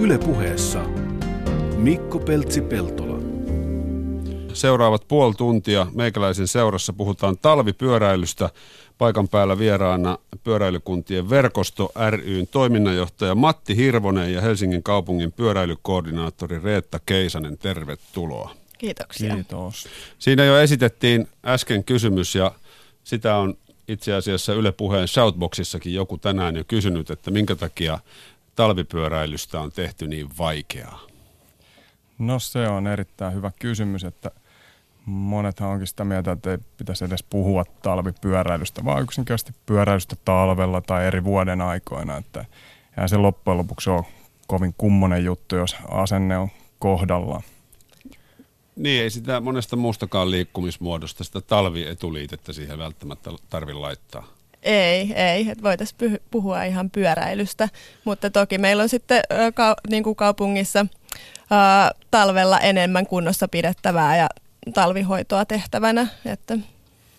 Ylepuheessa Mikko Peltsi-Peltola. Seuraavat puoli tuntia meikäläisen seurassa puhutaan talvipyöräilystä. Paikan päällä vieraana pyöräilykuntien verkosto ryn toiminnanjohtaja Matti Hirvonen ja Helsingin kaupungin pyöräilykoordinaattori Reetta Keisanen. Tervetuloa. Kiitoksia. Kiitos. Siinä jo esitettiin äsken kysymys ja sitä on itse asiassa Yle Puheen Shoutboxissakin joku tänään jo kysynyt, että minkä takia talvipyöräilystä on tehty niin vaikeaa? No se on erittäin hyvä kysymys, että monethan onkin sitä mieltä, että ei pitäisi edes puhua talvipyöräilystä, vaan yksinkertaisesti pyöräilystä talvella tai eri vuoden aikoina. Että eihän se loppujen lopuksi ole kovin kummonen juttu, jos asenne on kohdallaan. Niin, ei sitä monesta muustakaan liikkumismuodosta, sitä talvietuliitettä siihen välttämättä tarvi laittaa. Ei, ei. Voitaisiin puhua ihan pyöräilystä, mutta toki meillä on sitten ka- niin kuin kaupungissa ää, talvella enemmän kunnossa pidettävää ja talvihoitoa tehtävänä. Että.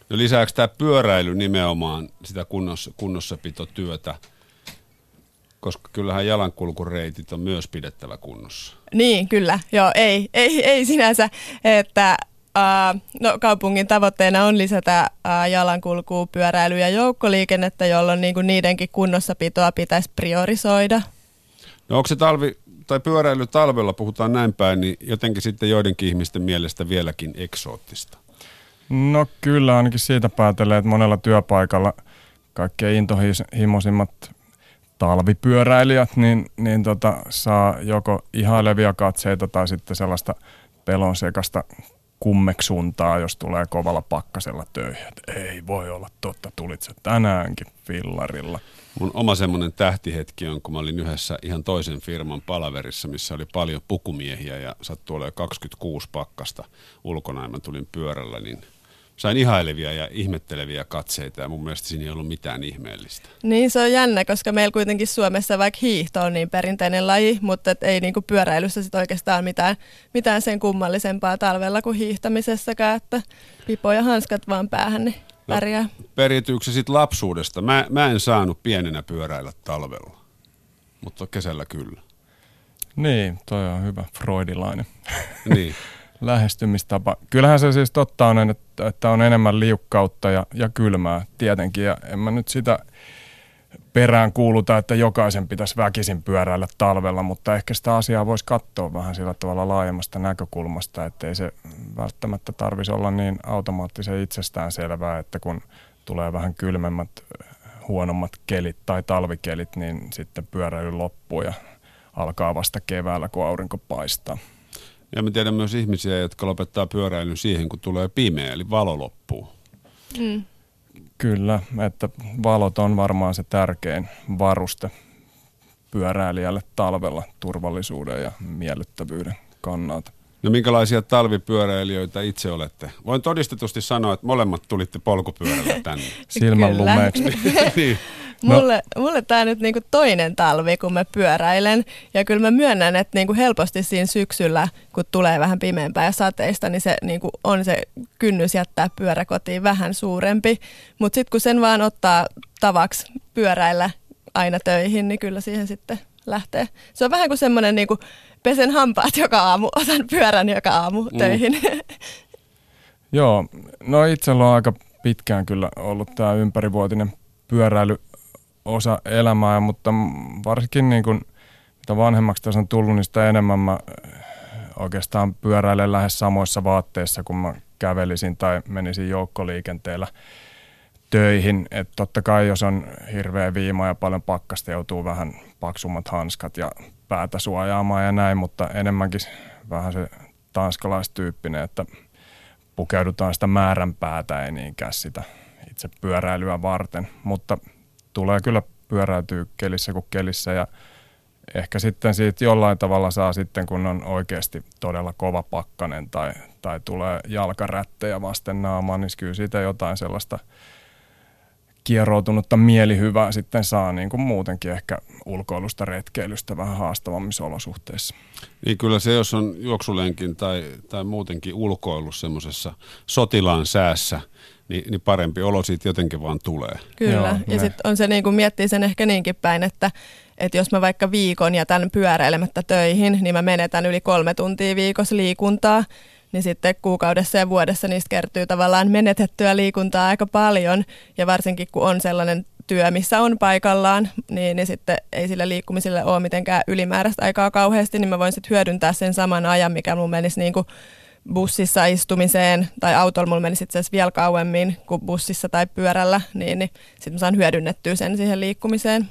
No lisääkö tämä pyöräily nimenomaan sitä kunnossa, kunnossapitotyötä? Koska kyllähän jalankulkureitit on myös pidettävä kunnossa. Niin, kyllä. Joo, ei, ei, ei sinänsä, että no, kaupungin tavoitteena on lisätä jalankulkua, pyöräilyä ja joukkoliikennettä, jolloin niinku niidenkin kunnossapitoa pitäisi priorisoida. No onko se talvi, tai pyöräily talvella, puhutaan näin päin, niin jotenkin sitten joidenkin ihmisten mielestä vieläkin eksoottista? No kyllä, ainakin siitä päätelee, että monella työpaikalla kaikkein intohimoisimmat talvipyöräilijät, niin, niin tota, saa joko ihailevia katseita tai sitten sellaista pelon sekasta kummeksuntaa, jos tulee kovalla pakkasella töihin. Ei voi olla totta, tulit se tänäänkin fillarilla. Mun oma semmoinen tähtihetki on, kun mä olin yhdessä ihan toisen firman palaverissa, missä oli paljon pukumiehiä ja sattui olemaan 26 pakkasta ulkona ja mä tulin pyörällä, niin – sain ihailevia ja ihmetteleviä katseita ja mun mielestä siinä ei ollut mitään ihmeellistä. Niin se on jännä, koska meillä kuitenkin Suomessa vaikka hiihto on niin perinteinen laji, mutta et ei niinku pyöräilyssä sit oikeastaan mitään, mitään sen kummallisempaa talvella kuin hiihtämisessäkään, että pipo ja hanskat vaan päähän, niin no, pärjää. No, perityykö se sitten lapsuudesta? Mä, mä en saanut pienenä pyöräillä talvella, mutta kesällä kyllä. Niin, toi on hyvä freudilainen. niin. lähestymistapa. Kyllähän se siis totta on, että, että on enemmän liukkautta ja, ja kylmää tietenkin. Ja en mä nyt sitä perään kuuluta, että jokaisen pitäisi väkisin pyöräillä talvella, mutta ehkä sitä asiaa voisi katsoa vähän sillä tavalla laajemmasta näkökulmasta, että ei se välttämättä tarvitsisi olla niin automaattisen itsestään selvää, että kun tulee vähän kylmemmät, huonommat kelit tai talvikelit, niin sitten pyöräily loppuu ja alkaa vasta keväällä, kun aurinko paistaa. Ja mä tiedän myös ihmisiä, jotka lopettaa pyöräilyn siihen, kun tulee pimeä, eli valo loppuu. Mm. Kyllä, että valot on varmaan se tärkein varuste pyöräilijälle talvella turvallisuuden ja miellyttävyyden kannalta. No minkälaisia talvipyöräilijöitä itse olette? Voin todistetusti sanoa, että molemmat tulitte polkupyörällä tänne. Silmän lumeeksi. niin. Mulle, no. mulle tämä nyt niinku toinen talvi, kun mä pyöräilen. Ja kyllä mä myönnän, että niinku helposti siinä syksyllä, kun tulee vähän pimeämpää ja sateista, niin se niinku on se kynnys jättää pyörä kotiin vähän suurempi. Mutta sitten kun sen vaan ottaa tavaksi pyöräillä aina töihin, niin kyllä siihen sitten lähtee. Se on vähän kuin semmoinen niinku pesen hampaat joka aamu, otan pyörän joka aamu mm. töihin. Joo, no itsellä on aika pitkään kyllä ollut tämä ympärivuotinen pyöräily osa elämää, mutta varsinkin niin kuin, mitä vanhemmaksi tässä on tullut, niin sitä enemmän mä eh, oikeastaan pyöräilen lähes samoissa vaatteissa, kun mä kävelisin tai menisin joukkoliikenteellä töihin. Että totta kai jos on hirveä viima ja paljon pakkasta, joutuu vähän paksummat hanskat ja päätä suojaamaan ja näin, mutta enemmänkin vähän se tanskalaistyyppinen, että pukeudutaan sitä määränpäätä, ei niinkään sitä itse pyöräilyä varten. Mutta tulee kyllä pyöräytyy kelissä kuin kelissä ja ehkä sitten siitä jollain tavalla saa sitten, kun on oikeasti todella kova pakkanen tai, tai tulee jalkarättejä vasten naamaan, niin kyllä siitä jotain sellaista kieroutunutta mielihyvää sitten saa niin kuin muutenkin ehkä ulkoilusta, retkeilystä vähän haastavammissa olosuhteissa. Niin kyllä se, jos on juoksulenkin tai, tai muutenkin ulkoilu semmoisessa sotilaan säässä – niin, niin parempi olo siitä jotenkin vaan tulee. Kyllä, Joo, ja sitten on se niin kuin miettii sen ehkä niinkin päin, että että jos mä vaikka viikon jätän pyöräilemättä töihin, niin mä menetän yli kolme tuntia viikossa liikuntaa, niin sitten kuukaudessa ja vuodessa niistä kertyy tavallaan menetettyä liikuntaa aika paljon. Ja varsinkin kun on sellainen työ, missä on paikallaan, niin, niin sitten ei sille liikkumiselle ole mitenkään ylimääräistä aikaa kauheasti, niin mä voin sitten hyödyntää sen saman ajan, mikä mun menisi niin kuin bussissa istumiseen tai autolla mulla menisi itse asiassa vielä kauemmin kuin bussissa tai pyörällä, niin, niin sitten mä saan hyödynnettyä sen siihen liikkumiseen.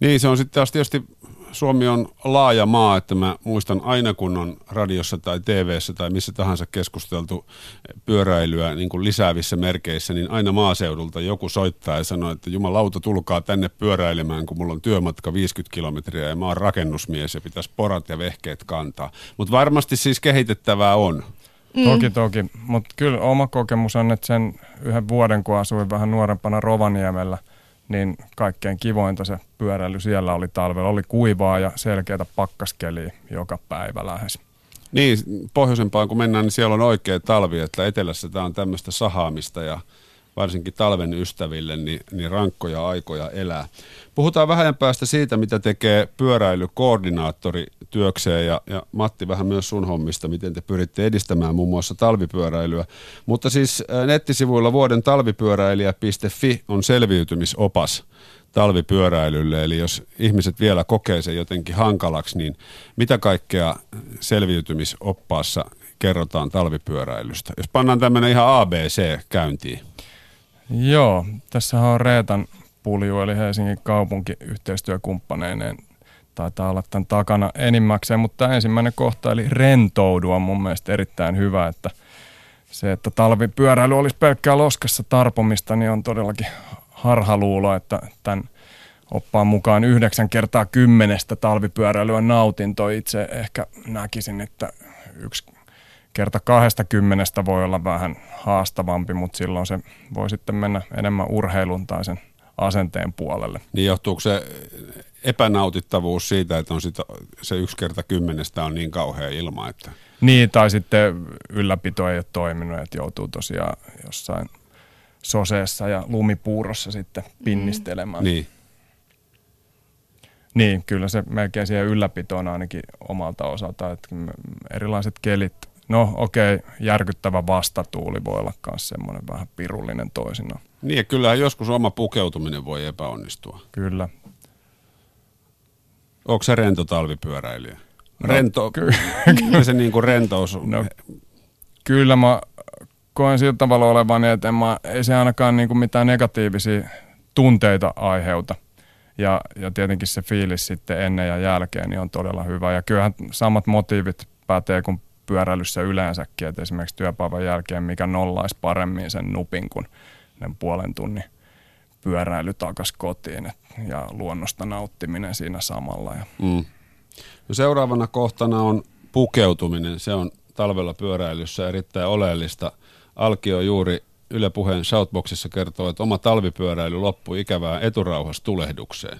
Niin, se on sitten taas tietysti Suomi on laaja maa, että mä muistan aina kun on radiossa tai TVssä tai missä tahansa keskusteltu pyöräilyä niin kuin lisäävissä merkeissä, niin aina maaseudulta joku soittaa ja sanoo, että jumalauta tulkaa tänne pyöräilemään, kun mulla on työmatka 50 kilometriä ja mä oon rakennusmies ja pitäisi porat ja vehkeet kantaa. Mutta varmasti siis kehitettävää on. Mm. Toki, toki. Mutta kyllä oma kokemus on, että sen yhden vuoden, kun asuin vähän nuorempana Rovaniemellä – niin kaikkein kivointa se pyöräily siellä oli talvella. Oli kuivaa ja selkeätä pakkaskeliä joka päivä lähes. Niin, pohjoisempaan kun mennään, niin siellä on oikea talvi, että etelässä tämä on tämmöistä sahaamista ja varsinkin talven ystäville, niin, niin rankkoja aikoja elää. Puhutaan vähän päästä siitä, mitä tekee pyöräilykoordinaattori työkseen ja, ja Matti vähän myös sun hommista, miten te pyritte edistämään muun muassa talvipyöräilyä. Mutta siis nettisivuilla vuoden talvipyöräilijä.fi on selviytymisopas talvipyöräilylle. Eli jos ihmiset vielä kokee sen jotenkin hankalaksi, niin mitä kaikkea selviytymisoppaassa kerrotaan talvipyöräilystä? Jos pannaan tämmöinen ihan ABC käyntiin. Joo, tässä on Reetan pulju, eli Helsingin kaupunki yhteistyökumppaneineen taitaa olla tämän takana enimmäkseen, mutta ensimmäinen kohta, eli rentoudu on mun mielestä erittäin hyvä, että se, että talvipyöräily olisi pelkkää loskassa tarpomista, niin on todellakin harhaluulo, että tämän oppaan mukaan yhdeksän kertaa kymmenestä talvipyöräilyä nautinto. Itse ehkä näkisin, että yksi kerta kahdesta kymmenestä voi olla vähän haastavampi, mutta silloin se voi sitten mennä enemmän urheilun tai sen asenteen puolelle. Niin johtuuko se epänautittavuus siitä, että on sitä, se yksi kerta kymmenestä on niin kauhea ilma, että... Niin, tai sitten ylläpito ei ole toiminut, että joutuu tosiaan jossain soseessa ja lumipuurossa sitten pinnistelemään. Niin. Niin, kyllä se melkein siihen ylläpitoon ainakin omalta osalta, että erilaiset kelit No okei, okay, järkyttävä vastatuuli voi olla myös semmoinen vähän pirullinen toisinaan. Niin ja kyllähän joskus oma pukeutuminen voi epäonnistua. Kyllä. Onko se rento talvipyöräilijä? No, rento, ky- kyllä se niin kuin rentous no, Kyllä mä koen sillä tavalla olevan, että en mä, ei se ainakaan niin kuin mitään negatiivisia tunteita aiheuta. Ja, ja tietenkin se fiilis sitten ennen ja jälkeen niin on todella hyvä. Ja kyllähän samat motiivit pätee kuin pyöräilyssä yleensäkin, että esimerkiksi työpäivän jälkeen mikä nollaisi paremmin sen nupin kuin puolen tunnin pyöräily takas kotiin et, ja luonnosta nauttiminen siinä samalla. Ja. Mm. No seuraavana kohtana on pukeutuminen. Se on talvella pyöräilyssä erittäin oleellista. Alkio juuri Yle Puheen Shoutboxissa kertoo, että oma talvipyöräily loppui ikävään eturauhas tulehdukseen.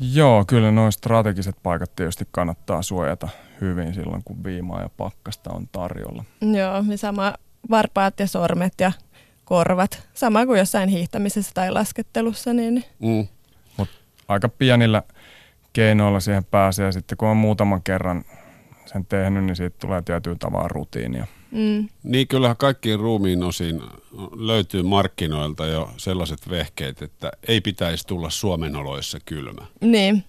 Joo, kyllä noin strategiset paikat tietysti kannattaa suojata hyvin silloin, kun viimaa ja pakkasta on tarjolla. Joo, niin sama varpaat ja sormet ja korvat. Sama kuin jossain hiihtämisessä tai laskettelussa. Niin... Mm. Mut aika pienillä keinoilla siihen pääsee ja sitten kun on muutaman kerran sen tehnyt, niin siitä tulee tietyllä tavalla rutiinia. Mm. Niin kyllähän kaikkiin ruumiin osiin löytyy markkinoilta jo sellaiset vehkeet, että ei pitäisi tulla Suomen oloissa kylmä. Niin.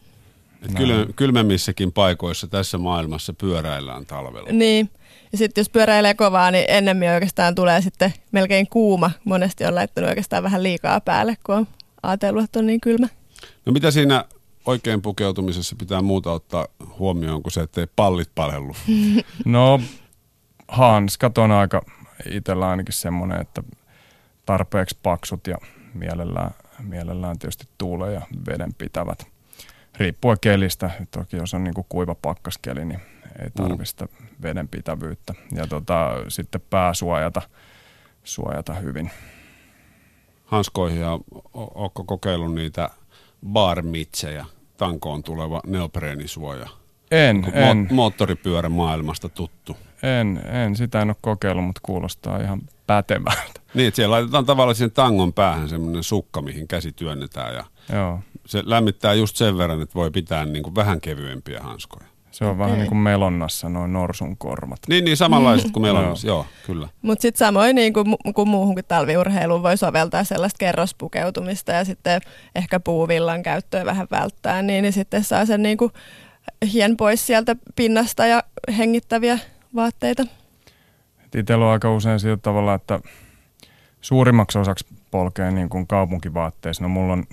Et kyl, kylmemmissäkin paikoissa tässä maailmassa pyöräillään talvella. Niin. Ja sitten jos pyöräilee kovaa, niin ennemmin oikeastaan tulee sitten melkein kuuma. Monesti on laittanut oikeastaan vähän liikaa päälle, kun on ajatellut, että on niin kylmä. No mitä siinä oikein pukeutumisessa pitää muuta ottaa huomioon, kun se ettei pallit palellu? No hanskat on aika itsellä ainakin semmoinen, että tarpeeksi paksut ja mielellään, mielellään tietysti tuule ja veden pitävät. Riippuen kelistä, toki jos on niin kuin kuiva pakkaskeli, niin ei tarvista mm. veden pitävyyttä. Ja tota, sitten pääsuojata suojata hyvin. Hanskoihin ja onko kokeillut niitä barmitsejä, tankoon tuleva neopreenisuoja? En, en. Moottoripyörä maailmasta tuttu. En, en, sitä en ole kokeillut, mutta kuulostaa ihan pätevältä. Niin, että siellä laitetaan tavallaan siihen tangon päähän semmoinen sukka, mihin käsi työnnetään ja Joo. se lämmittää just sen verran, että voi pitää niin kuin vähän kevyempiä hanskoja. Se on vähän Okei. niin kuin melonnassa, noin norsun korvat. Niin, niin samanlaiset kuin on. Joo. Joo, kyllä. Mutta sitten samoin niin kuin, kuin muuhunkin talviurheiluun voi soveltaa sellaista kerrospukeutumista ja sitten ehkä puuvillan käyttöä vähän välttää, niin, niin sitten saa sen niin kuin hien pois sieltä pinnasta ja hengittäviä vaatteita. Itsellä on aika usein sillä tavalla, että suurimmaksi osaksi polkee niin kuin kaupunkivaatteissa. No mulla on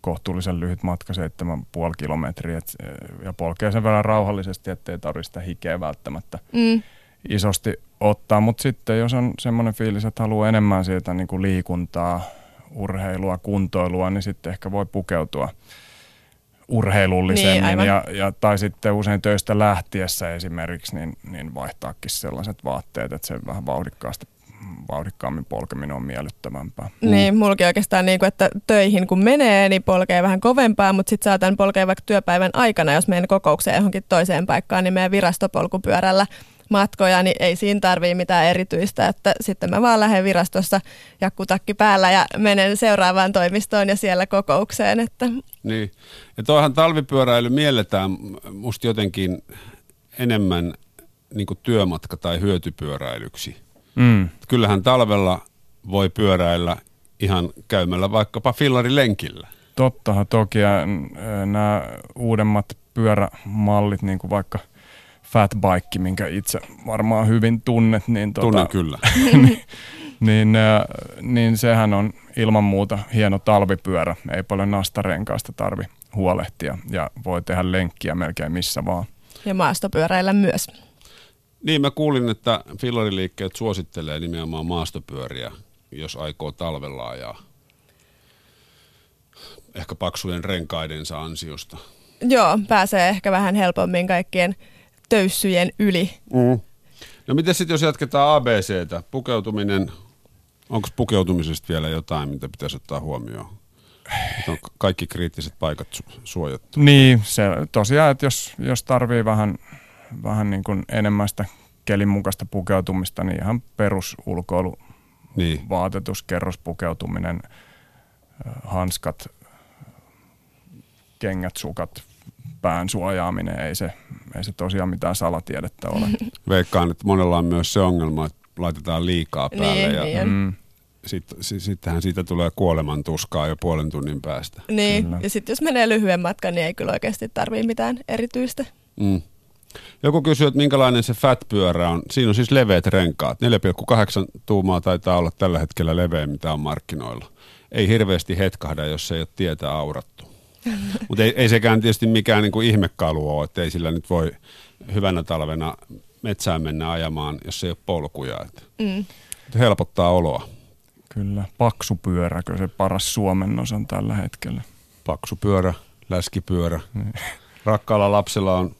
kohtuullisen lyhyt matka, 7,5 kilometriä, et, ja polkee sen verran rauhallisesti, ettei tarvitse sitä hikeä välttämättä Mm. isosti ottaa. Mutta sitten jos on semmoinen fiilis, että haluaa enemmän siitä niin kuin liikuntaa, urheilua, kuntoilua, niin sitten ehkä voi pukeutua urheilullisemmin Niin, aivan. ja, ja, tai sitten usein töistä lähtiessä esimerkiksi niin, niin vaihtaakin sellaiset vaatteet, että se vähän vauhdikkaasti vauhdikkaammin polkeminen on miellyttävämpää. Mm. Niin, mullakin oikeastaan niin kuin, että töihin kun menee, niin polkee vähän kovempaa, mutta sitten saatan polkea vaikka työpäivän aikana, jos menen kokoukseen johonkin toiseen paikkaan, niin meidän virastopolkupyörällä matkoja, niin ei siinä tarvii mitään erityistä, että sitten mä vaan lähden virastossa jakkutakki päällä ja menen seuraavaan toimistoon ja siellä kokoukseen, että Niin. Ja toihan talvipyöräily mielletään musta jotenkin enemmän niin kuin työmatka- tai hyötypyöräilyksi. Mm. Kyllähän talvella voi pyöräillä ihan käymällä vaikkapa fillarilenkillä. Tottahan toki, ja nämä uudemmat pyörämallit, niin kuin vaikka Fatbike, minkä itse varmaan hyvin tunnet, niin, Tunnen tota, kyllä. niin, äh, niin sehän on ilman muuta hieno talvipyörä. Ei paljon nastarenkaasta tarvi huolehtia ja voi tehdä lenkkiä melkein missä vaan. ja maastopyöräillä myös. Niin, mä kuulin, että fillariliikkeet suosittelee nimenomaan maastopyöriä, jos aikoo talvella ajaa. Ehkä paksujen renkaidensa ansiosta. Joo, pääsee ehkä vähän helpommin kaikkien töyssyjen yli. Mm. No miten sitten jos jatketaan ABCtä? Pukeutuminen, onko pukeutumisesta vielä jotain, mitä pitäisi ottaa huomioon? Että on kaikki kriittiset paikat su- suojattu. Niin, se tosiaan, että jos, jos tarvii vähän, vähän niin kuin enemmän sitä kelin mukaista pukeutumista, niin ihan perusulkoilu, Niin. vaatetus, kerrospukeutuminen, hanskat, kengät, sukat, pään suojaaminen, ei se, ei se tosiaan mitään salatiedettä ole. Veikkaan, että monella on myös se ongelma, että laitetaan liikaa päälle Niin, ja niin. Mm, sit- si- sittenhän siitä tulee kuoleman tuskaa jo puolen tunnin päästä. Niin, Kyllä. ja sitten jos menee lyhyen matkan, niin ei kyllä oikeasti tarvii mitään erityistä. Mm. Joku kysyy, että minkälainen se fat-pyörä on. Siinä on siis leveät renkaat. 4,8 tuumaa taitaa olla tällä hetkellä leveä, mitä on markkinoilla. Ei hirveästi hetkahda, jos ei ole tietä aurattu. Mutta ei, ei sekään tietysti mikään niinku ihmekalu ole, että ei sillä nyt voi hyvänä talvena metsään mennä ajamaan, jos ei ole polkuja. Että Mm. helpottaa oloa. kyllä, paksu pyöräkö se paras suomennos on tällä hetkellä. Paksu pyörä, läskipyörä. Rakkaalla lapsella on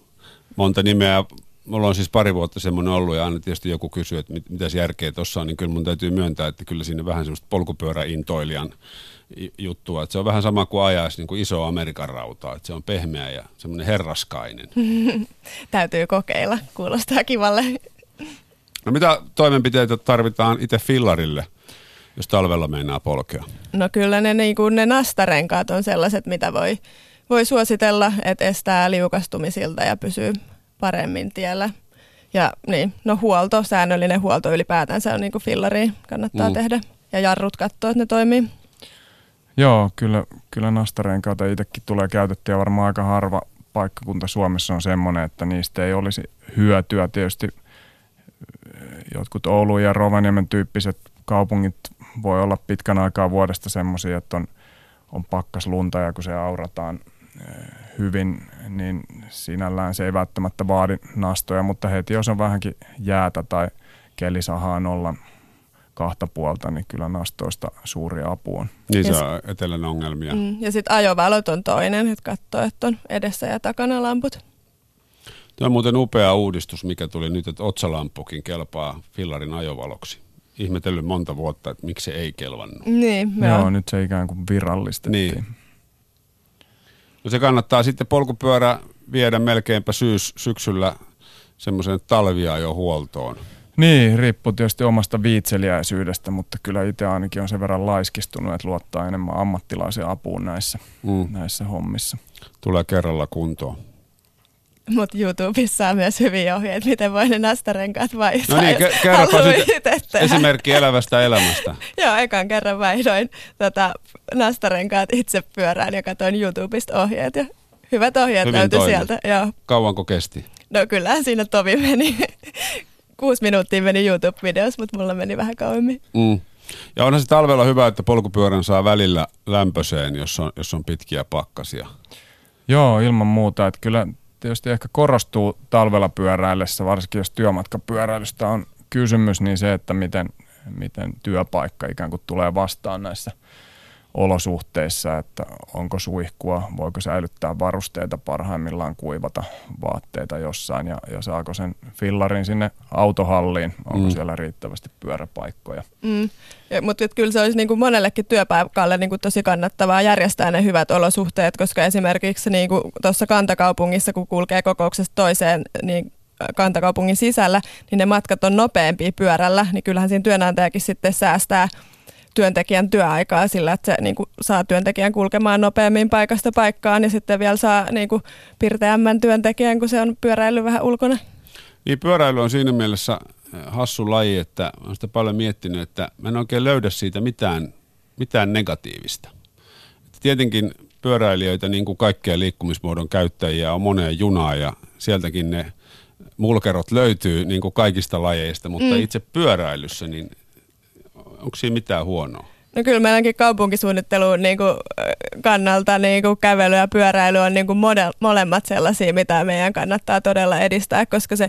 monta nimeä. Mulla on siis pari vuotta semmoinen ollut ja aina tietysti joku kysyy, että mit, mitäs järkeä tuossa on, niin kyllä mun täytyy myöntää, että kyllä siinä vähän semmoista polkupyöräintoilijan juttua. Että se on vähän sama kuin ajaisi niin kuin iso Amerikan rautaa, että se on pehmeä ja semmoinen herraskainen. Täytyy kokeilla, kuulostaa kivalle. No mitä toimenpiteitä tarvitaan itse fillarille, jos talvella meinaa polkea? No kyllä ne, niin kuin ne nastarenkaat on sellaiset, mitä voi, voi suositella, että estää liukastumisilta ja pysyy paremmin tiellä. Ja niin, no huolto, säännöllinen huolto ylipäätänsä on niin kuin fillari, kannattaa Mm. tehdä. Ja jarrut katsoa, että ne toimii. Joo, kyllä, kyllä nastarenkaita itsekin tulee käytettyä varmaan aika harva paikkakunta Suomessa on semmoinen, että niistä ei olisi hyötyä. Tietysti eh, jotkut Oulu ja Rovaniemen tyyppiset kaupungit voi olla pitkän aikaa vuodesta semmoisia, että on, on pakkas lunta ja kun se aurataan hyvin, niin sinällään se ei välttämättä vaadi nastoja, mutta heti jos on vähänkin jäätä tai keli sahaa nollan kahta puolta, niin kyllä nastoista suuri apu on. Niin se on etelän ongelmia. Mm. Ja sitten ajovalot on toinen, että katsoo, että on edessä ja takana lamput. Tämä on muuten upea uudistus, mikä tuli nyt, että otsalampukin kelpaa fillarin ajovaloksi. Ihmetellyt monta vuotta, että miksi se ei kelvannut. Niin, me Joo, on. nyt se ikään kuin virallistettiin. Niin. No se kannattaa sitten polkupyörä viedä melkeinpä syys, syksyllä semmoisen talvia jo huoltoon. Niin, riippuu tietysti omasta viitseliäisyydestä, mutta kyllä itse ainakin on sen verran laiskistunut, että luottaa enemmän ammattilaisen apuun näissä, Mm. näissä hommissa. Tulee kerralla kuntoon. Mutta YouTubessa on myös hyviä ohjeita, miten voi ne nastarenkaat vaihtaa. No niin, kerropa sitten esimerkki elävästä elämästä. Joo, ekan kerran vaihdoin tota, nastarenkaat itse pyörään ja katsoin YouTubesta ohjeet. Ja hyvät ohjeet Hyvin löytyi toimi. sieltä. Joo. Kauanko kesti? No kyllähän siinä tovi meni. Kuusi minuuttia meni YouTube-videossa, mutta mulla meni vähän kauemmin. Mm. Ja onhan se talvella hyvä, että polkupyörän saa välillä lämpöseen, jos on, jos on pitkiä pakkasia. Joo, ilman muuta. Että kyllä tietysti ehkä korostuu talvella pyöräillessä, varsinkin jos työmatkapyöräilystä on kysymys, niin se, että miten, miten työpaikka ikään kuin tulee vastaan näissä olosuhteissa, että onko suihkua, voiko säilyttää varusteita parhaimmillaan, kuivata vaatteita jossain ja, ja saako sen fillarin sinne autohalliin, onko Mm. siellä riittävästi pyöräpaikkoja. Mm. Ja, mutta kyllä se olisi niin kuin monellekin työpaikalle niin kuin tosi kannattavaa järjestää ne hyvät olosuhteet, koska esimerkiksi niin kuin tuossa kantakaupungissa, kun kulkee kokouksesta toiseen, niin kantakaupungin sisällä, niin ne matkat on nopeampia pyörällä, niin kyllähän siinä työnantajakin sitten säästää työntekijän työaikaa sillä, että se niin kuin, saa työntekijän kulkemaan nopeammin paikasta paikkaan ja sitten vielä saa niin kuin, pirteämmän työntekijän, kun se on pyöräily vähän ulkona. Niin pyöräily on siinä mielessä eh, hassu laji, että olen sitä paljon miettinyt, että mä en oikein löydä siitä mitään, mitään negatiivista. Että tietenkin pyöräilijöitä, niin kuin kaikkia liikkumismuodon käyttäjiä, on moneen junaa ja sieltäkin ne mulkerot löytyy niin kuin kaikista lajeista, mutta mm. itse pyöräilyssä, niin onko siinä mitään huonoa? No kyllä meidänkin kaupunkisuunnittelun niin kuin, kannalta niin kuin kävely ja pyöräily on niin kuin model, molemmat sellaisia, mitä meidän kannattaa todella edistää, koska se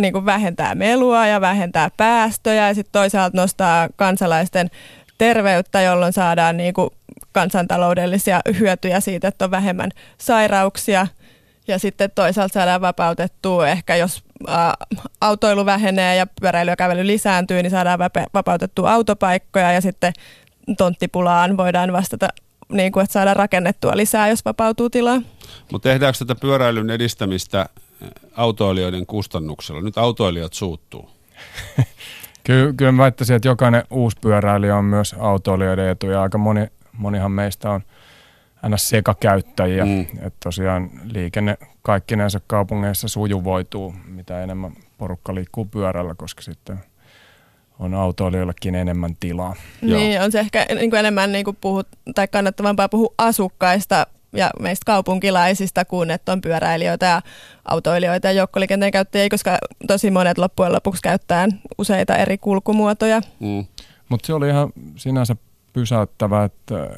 niin kuin vähentää melua ja vähentää päästöjä ja sitten toisaalta nostaa kansalaisten terveyttä, jolloin saadaan niin kuin kansantaloudellisia hyötyjä siitä, että on vähemmän sairauksia ja sitten toisaalta saadaan vapautettua ehkä, jos ä, autoilu vähenee ja pyöräily ja kävely lisääntyy, niin saadaan vapautettua autopaikkoja ja sitten tonttipulaan voidaan vastata niin kuin, että saadaan rakennettua lisää, jos vapautuu tilaa. Mutta tehdäänkö tätä pyöräilyn edistämistä eh, autoilijoiden kustannuksella? Nyt autoilijat suuttuu. Kyllä, kyllä mä väittäisin, että jokainen uusi pyöräilijä on myös autoilijoiden etu ja aika moni, monihan meistä on aina sekakäyttäjiä. Mm. Että tosiaan liikenne kaikkinensa kaupungeissa sujuvoituu, mitä enemmän porukka liikkuu pyörällä, koska sitten on autoilijoillekin enemmän tilaa. Joo. Niin, on se ehkä niin kuin enemmän niin kuin puhut, tai kannattavampaa puhua asukkaista ja meistä kaupunkilaisista kuin että on pyöräilijöitä ja autoilijoita ja joukkoliikenteen käyttäjiä, koska tosi monet loppujen lopuksi käyttää useita eri kulkumuotoja. Mm. Mutta se oli ihan sinänsä pysäyttävä, että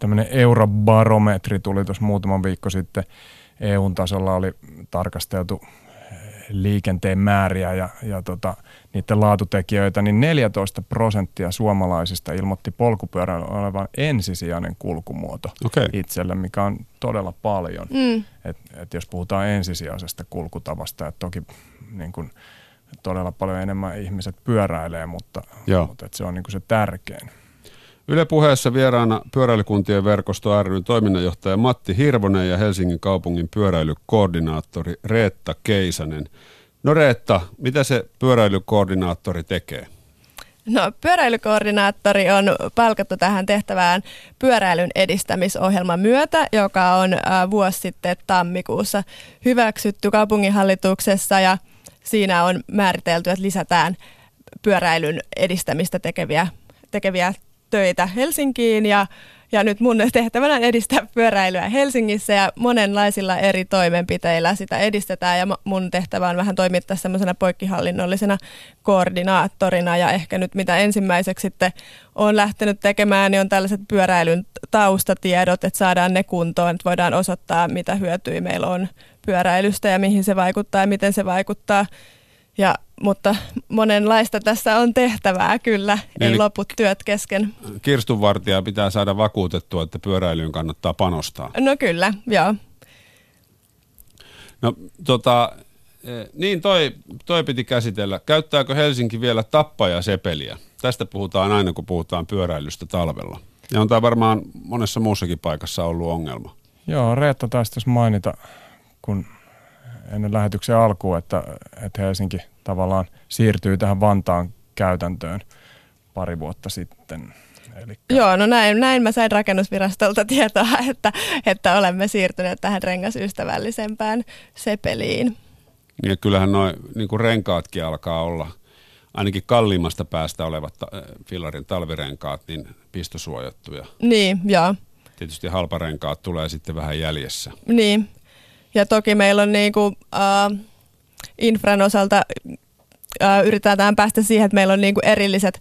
tämmöinen eurobarometri tuli tuossa muutaman viikko sitten. EU-tasolla oli tarkasteltu liikenteen määriä ja, ja tota, niiden laatutekijöitä, niin 14 prosenttia suomalaisista ilmoitti polkupyörän olevan ensisijainen kulkumuoto Okei. itselle, mikä on todella paljon. Mm. Et, et jos puhutaan ensisijaisesta kulkutavasta, että toki niin kun, todella paljon enemmän ihmiset pyöräilee, mutta, Joo. mutta et se on niin se tärkein. Yle puheessa vieraana pyöräilykuntien verkosto ryn toiminnanjohtaja Matti Hirvonen ja Helsingin kaupungin pyöräilykoordinaattori Reetta Keisanen. No Reetta, mitä se pyöräilykoordinaattori tekee? No, pyöräilykoordinaattori on palkattu tähän tehtävään pyöräilyn edistämisohjelman myötä, joka on äh, vuosi sitten tammikuussa hyväksytty kaupunginhallituksessa ja siinä on määritelty, että lisätään pyöräilyn edistämistä tekeviä, tekeviä töitä Helsinkiin ja ja nyt mun tehtävänä on edistää pyöräilyä Helsingissä ja monenlaisilla eri toimenpiteillä sitä edistetään ja mun tehtävä on vähän toimittaa semmoisena poikkihallinnollisena koordinaattorina ja ehkä nyt mitä ensimmäiseksi sitten on lähtenyt tekemään, niin on tällaiset pyöräilyn taustatiedot, että saadaan ne kuntoon, että voidaan osoittaa mitä hyötyjä meillä on pyöräilystä ja mihin se vaikuttaa ja miten se vaikuttaa. Ja, mutta monenlaista tässä on tehtävää kyllä, ei Eli- lopu työt kesken. Kirstunvartija pitää saada vakuutettua, että pyöräilyyn kannattaa panostaa. No kyllä, joo. No tota, eh, niin toi, toi piti käsitellä. Käyttääkö Helsinki vielä tappajasepeliä? Tästä puhutaan aina, kun puhutaan pyöräilystä talvella. Ja on tämä varmaan monessa muussakin paikassa ollut ongelma. Joo, Reetta taisi tässä mainita, kun ennen lähetyksen alkuun, että, että Helsinki tavallaan siirtyy tähän Vantaan käytäntöön pari vuotta sitten. Elikkä... Joo, no näin, näin mä sain rakennusvirastolta tietoa, että, että olemme siirtyneet tähän rengasystävällisempään sepeliin. Ja kyllähän noin niin renkaatkin alkaa olla, ainakin kalliimmasta päästä olevat Fillarin talvirenkaat, niin pistosuojattuja. Niin, joo. Tietysti halparenkaat tulee sitten vähän jäljessä. Niin, ja toki meillä on niinku, uh, infran osalta uh, yritetään päästä siihen, että meillä on niinku erilliset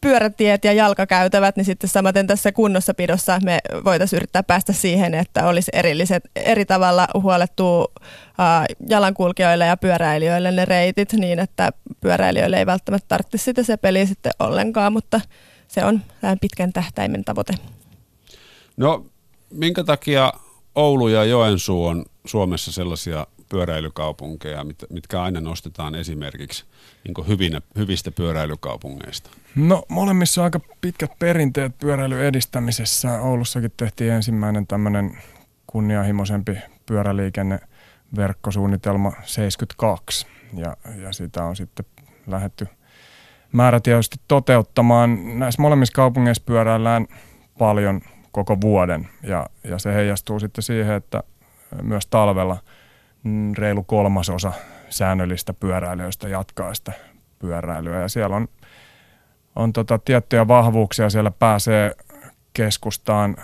pyörätiet ja jalkakäytävät, niin sitten samaten tässä kunnossapidossa me voitaisiin yrittää päästä siihen, että olisi erilliset, eri tavalla huolettu uh, jalankulkijoille ja pyöräilijöille ne reitit niin, että pyöräilijöille ei välttämättä tarvitse sitä se peli sitten ollenkaan, mutta se on pitkän tähtäimen tavoite. No, minkä takia Oulu ja Joensuu on Suomessa sellaisia pyöräilykaupunkeja, mitkä aina nostetaan esimerkiksi niin hyvinä, hyvistä pyöräilykaupungeista? No molemmissa on aika pitkät perinteet pyöräilyn edistämisessä. Oulussakin tehtiin ensimmäinen tämmöinen kunnianhimoisempi pyöräliikenneverkkosuunnitelma 72 ja, ja sitä on sitten lähetty määrätietoisesti toteuttamaan. Näissä molemmissa kaupungeissa pyöräillään paljon koko vuoden ja, ja se heijastuu sitten siihen, että myös talvella mm, reilu kolmasosa säännöllistä pyöräilijöistä jatkaa sitä pyöräilyä ja siellä on, on tota tiettyjä vahvuuksia, siellä pääsee keskustaan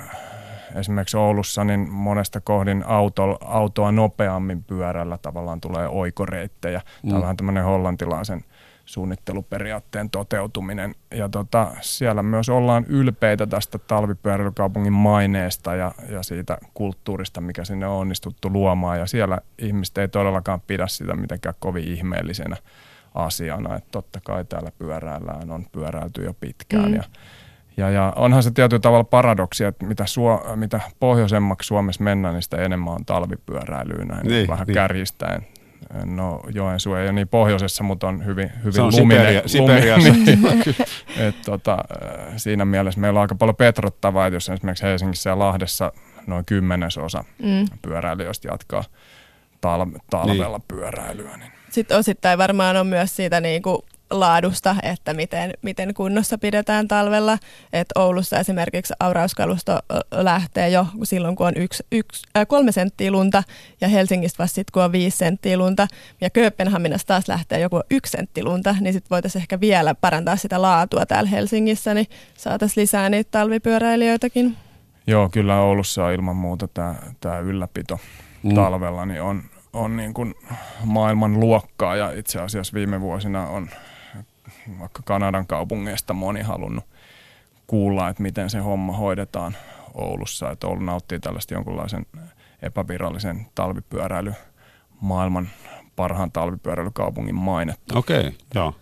esimerkiksi Oulussa, niin monesta kohdin auto, autoa nopeammin pyörällä tavallaan tulee oikoreittejä. Mm. Tämä on vähän tämmöinen hollantilaisen – suunnitteluperiaatteen toteutuminen. Ja tota, siellä myös ollaan ylpeitä tästä talvipyöräilykaupungin maineesta ja, ja siitä kulttuurista, mikä sinne on onnistuttu luomaan. Ja siellä ihmiset ei todellakaan pidä sitä mitenkään kovin ihmeellisenä asiana. Että totta kai täällä pyöräillään, on pyöräilty jo pitkään. Mm. Ja, ja, ja onhan se tietyllä tavalla paradoksi, että mitä, suo, mitä pohjoisemmaksi Suomessa mennään, niin sitä enemmän on talvipyöräilyä näin niin, vähän niin. kärjistäen No Joensuu ei ole niin pohjoisessa, mutta on hyvin, hyvin Se on luminen. Siberia, luminen niin, et, tota, äh, siinä mielessä meillä on aika paljon petrottavaa, että jos esimerkiksi Helsingissä ja Lahdessa noin kymmenesosa mm. pyöräilijöistä jatkaa tal- talvella niin. pyöräilyä. Niin. Sitten osittain varmaan on myös siitä niin kuin laadusta, että miten, miten kunnossa pidetään talvella. Et Oulussa esimerkiksi aurauskalusto lähtee jo silloin, kun on yksi, yksi, äh, kolme senttiä lunta ja Helsingistä vasta sitten, kun on viisi senttiä lunta ja Kööpenhaminasta taas lähtee joku yksi sentti lunta, niin sitten voitaisiin ehkä vielä parantaa sitä laatua täällä Helsingissä, niin saataisiin lisää niitä talvipyöräilijöitäkin. Joo, kyllä Oulussa on ilman muuta tämä ylläpito mm. talvella, niin on, on niin kuin maailman luokkaa ja itse asiassa viime vuosina on vaikka Kanadan kaupungeista moni halunnut kuulla, että miten se homma hoidetaan Oulussa. Että Oulu nauttii tällaista jonkunlaisen epävirallisen talvipyöräily maailman parhaan talvipyöräilykaupungin mainetta. Okei, okay, joo.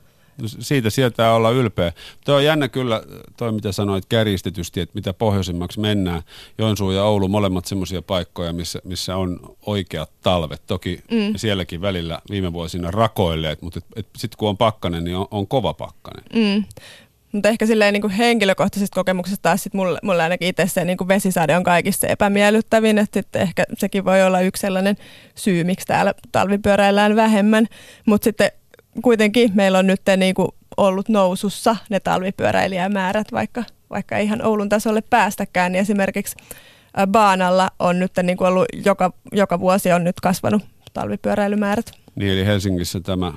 Siitä sieltä olla ylpeä. Tuo on jännä kyllä, toi mitä sanoit kärjistetysti, että mitä pohjoisimmaksi mennään. Joensuu ja Oulu, molemmat semmoisia paikkoja, missä, missä on oikeat talvet. Toki mm. sielläkin välillä viime vuosina rakoilleet, mutta sitten kun on pakkanen, niin on, on kova pakkanen. Mm. Mutta ehkä silleen niin kuin henkilökohtaisesta kokemuksesta taas sit mulle, mulle ainakin itse se niin kuin vesisade on kaikista epämiellyttävin, että sitten ehkä sekin voi olla yksi sellainen syy, miksi täällä talvipyöräillään vähemmän. Mutta sitten kuitenkin meillä on nyt niin kuin ollut nousussa ne talvipyöräilijämäärät, vaikka, vaikka ihan Oulun tasolle päästäkään. Niin esimerkiksi Baanalla on nyt niin kuin ollut joka, joka vuosi on nyt kasvanut talvipyöräilymäärät. Niin eli Helsingissä tämä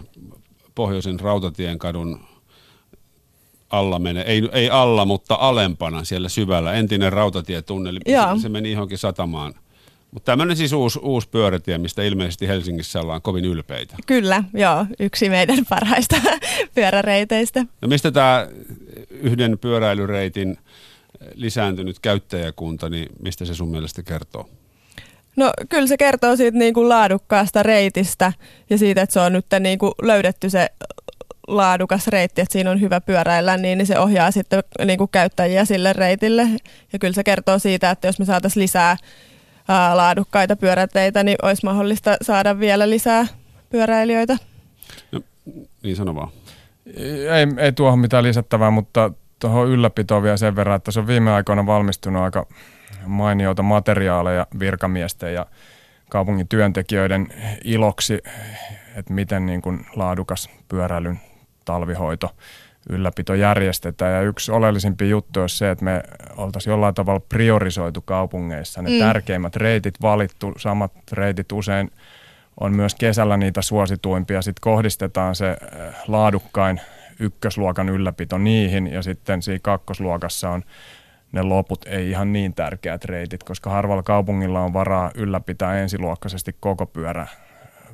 pohjoisen rautatien kadun alla menee, ei, ei alla, mutta alempana siellä syvällä, entinen rautatietunneli, se, se meni johonkin satamaan – mutta tämmöinen siis uusi, uusi pyörätie, mistä ilmeisesti Helsingissä ollaan kovin ylpeitä. Kyllä, joo, yksi meidän parhaista pyöräreiteistä. No mistä tämä yhden pyöräilyreitin lisääntynyt käyttäjäkunta, niin mistä se sun mielestä kertoo? No kyllä se kertoo siitä niin kuin laadukkaasta reitistä ja siitä, että se on nyt niin kuin löydetty se laadukas reitti, että siinä on hyvä pyöräillä, niin se ohjaa sitten niin kuin käyttäjiä sille reitille. Ja kyllä se kertoo siitä, että jos me saataisiin lisää laadukkaita pyöräteitä, niin olisi mahdollista saada vielä lisää pyöräilijöitä. No, niin sano vaan. Ei, ei tuohon mitään lisättävää, mutta tuohon ylläpitoon vielä sen verran, että se on viime aikoina valmistunut aika mainioita materiaaleja virkamiesten ja kaupungin työntekijöiden iloksi, että miten niin kuin laadukas pyöräilyn talvihoito ylläpito järjestetään. Ja yksi oleellisimpi juttu olisi se, että me oltaisiin jollain tavalla priorisoitu kaupungeissa ne mm. tärkeimmät reitit valittu. Samat reitit usein on myös kesällä niitä suosituimpia. Sitten kohdistetaan se äh, laadukkain ykkösluokan ylläpito niihin ja sitten siinä kakkosluokassa on ne loput ei ihan niin tärkeät reitit, koska harvalla kaupungilla on varaa ylläpitää ensiluokkaisesti koko pyörä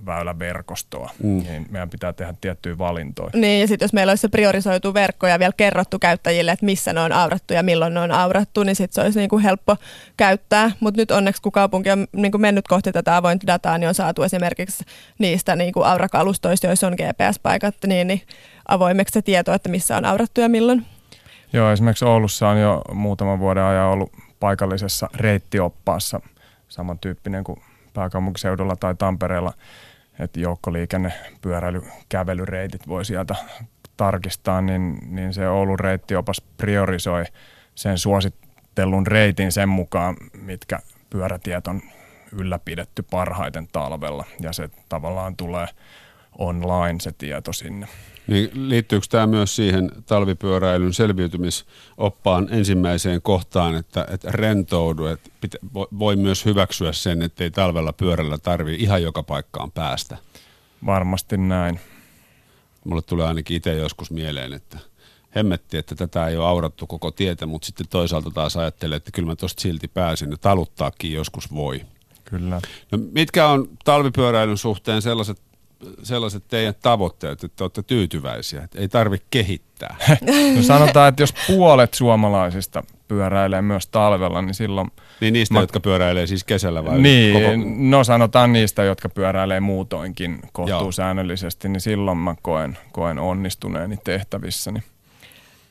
väyläverkostoa, mm. niin meidän pitää tehdä tiettyjä valintoja. Niin, ja sitten jos meillä olisi se priorisoitu verkko ja vielä kerrottu käyttäjille, että missä ne on aurattu ja milloin ne on aurattu, niin sitten se olisi niin kuin helppo käyttää. Mutta nyt onneksi, kun kaupunki on niin kuin mennyt kohti tätä avointa dataa, niin on saatu esimerkiksi niistä niin kuin aurakalustoista, joissa on GPS-paikat, niin, niin avoimeksi se tieto, että missä on aurattu ja milloin. Joo, esimerkiksi Oulussa on jo muutaman vuoden ajan ollut paikallisessa reittioppaassa samantyyppinen kuin pääkaupunkiseudulla tai Tampereella, että joukkoliikenne, pyöräily, kävelyreitit voi sieltä tarkistaa, niin, niin se Oulun reittiopas priorisoi sen suositellun reitin sen mukaan, mitkä pyörätiet on ylläpidetty parhaiten talvella. Ja se tavallaan tulee online se tieto sinne. Niin liittyykö tämä myös siihen talvipyöräilyn selviytymisoppaan ensimmäiseen kohtaan, että, että rentoudu, että pitä, voi myös hyväksyä sen, että ei talvella pyörällä tarvitse ihan joka paikkaan päästä? Varmasti näin. Mulle tulee ainakin itse joskus mieleen, että hemmetti, että tätä ei ole aurattu koko tietä, mutta sitten toisaalta taas ajattelee, että kyllä mä tosta silti pääsin ja taluttaakin joskus voi. Kyllä. No, mitkä on talvipyöräilyn suhteen sellaiset sellaiset teidän tavoitteet, että olette tyytyväisiä, että ei tarvitse kehittää? No sanotaan, että jos puolet suomalaisista pyöräilee myös talvella, niin silloin... Niin niistä, mä... jotka pyöräilee siis kesällä vai? Niin, koko... no sanotaan niistä, jotka pyöräilee muutoinkin kohtuusäännöllisesti, niin silloin mä koen, koen onnistuneeni tehtävissäni.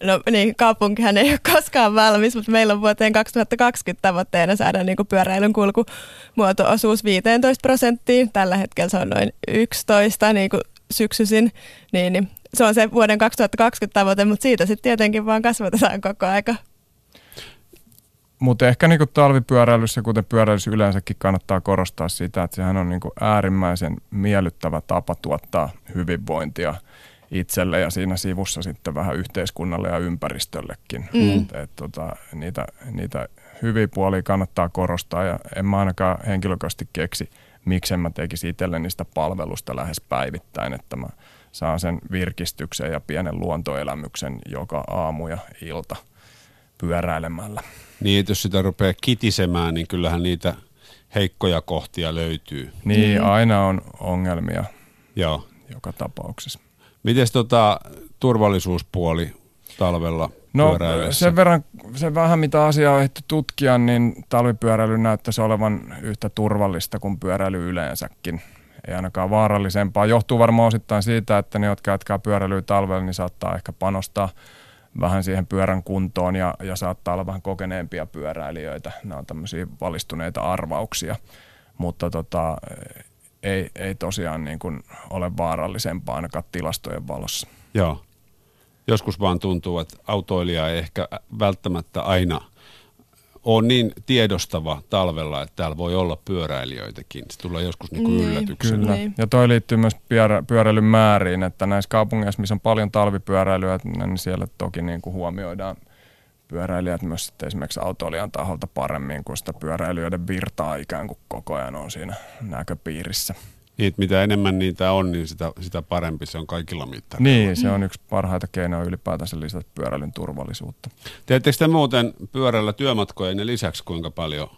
No niin, kaupunkihan ei ole koskaan valmis, mutta meillä on vuoteen 2020 tavoitteena saada niin kuin pyöräilyn kulkumuoto-osuus 15 prosenttiin. Tällä hetkellä se on noin 11 niin kuin syksyisin, niin, niin se on se vuoden 2020 tavoite, mutta siitä sitten tietenkin vaan kasvatetaan koko aika. Mutta ehkä niinku talvipyöräilyssä, kuten pyöräilyssä yleensäkin, kannattaa korostaa sitä, että sehän on niinku äärimmäisen miellyttävä tapa tuottaa hyvinvointia – itselle ja siinä sivussa sitten vähän yhteiskunnalle ja ympäristöllekin. Mm. Et, et, tota, niitä, niitä hyviä puolia kannattaa korostaa ja en mä ainakaan henkilökohtaisesti keksi, miksi mä tekisin itselleni sitä palvelusta lähes päivittäin, että mä saan sen virkistyksen ja pienen luontoelämyksen joka aamu ja ilta pyöräilemällä. Niin, että jos sitä rupeaa kitisemään, niin kyllähän niitä heikkoja kohtia löytyy. Niin, mm. aina on ongelmia Joo. joka tapauksessa. Miten tota turvallisuuspuoli talvella No sen verran, sen vähän mitä asiaa on ehditty tutkia, niin talvipyöräily näyttäisi olevan yhtä turvallista kuin pyöräily yleensäkin. Ei ainakaan vaarallisempaa. Johtuu varmaan osittain siitä, että ne, jotka jatkaa pyöräilyä talvella, niin saattaa ehkä panostaa vähän siihen pyörän kuntoon ja, ja saattaa olla vähän kokeneempia pyöräilijöitä. Nämä on tämmöisiä valistuneita arvauksia. Mutta tota, ei, ei tosiaan niin kuin ole vaarallisempaa ainakaan tilastojen valossa. Joo. Joskus vaan tuntuu, että autoilija ei ehkä välttämättä aina ole niin tiedostava talvella, että täällä voi olla pyöräilijöitäkin. Se tulee joskus niinku niin yllätyksenä. Kyllä. Niin. Ja toi liittyy myös pyörä, pyöräilyn määriin, että näissä kaupungeissa, missä on paljon talvipyöräilyä, niin siellä toki niin kuin huomioidaan – pyöräilijät myös sitten esimerkiksi autoilijan taholta paremmin, kun sitä pyöräilijöiden virtaa ikään kuin koko ajan on siinä näköpiirissä. Niin, että mitä enemmän niitä on, niin sitä, sitä parempi se on kaikilla mittareilla. Niin, se on yksi parhaita keinoja ylipäätänsä lisätä pyöräilyn turvallisuutta. Teettekö te muuten pyörällä työmatkojen lisäksi kuinka paljon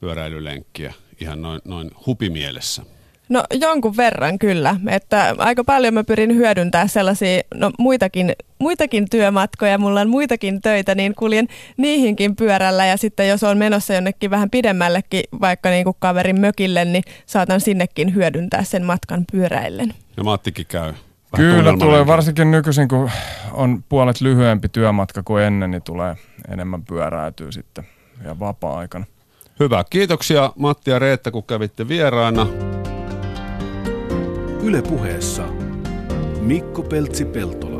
pyöräilylenkkiä ihan noin, noin hupimielessä? No jonkun verran kyllä, että aika paljon mä pyrin hyödyntämään sellaisia no, muitakin, muitakin työmatkoja, mulla on muitakin töitä, niin kuljen niihinkin pyörällä ja sitten jos on menossa jonnekin vähän pidemmällekin, vaikka niin kuin kaverin mökille, niin saatan sinnekin hyödyntää sen matkan pyöräillen. Ja Mattikin käy. Kyllä tulee, varsinkin nykyisin kun on puolet lyhyempi työmatka kuin ennen, niin tulee enemmän pyöräytyy sitten ja vapaa-aikana. Hyvä, kiitoksia Matti ja Reetta kun kävitte vieraana. Ylepuheessa Mikko Peltsi-Peltola.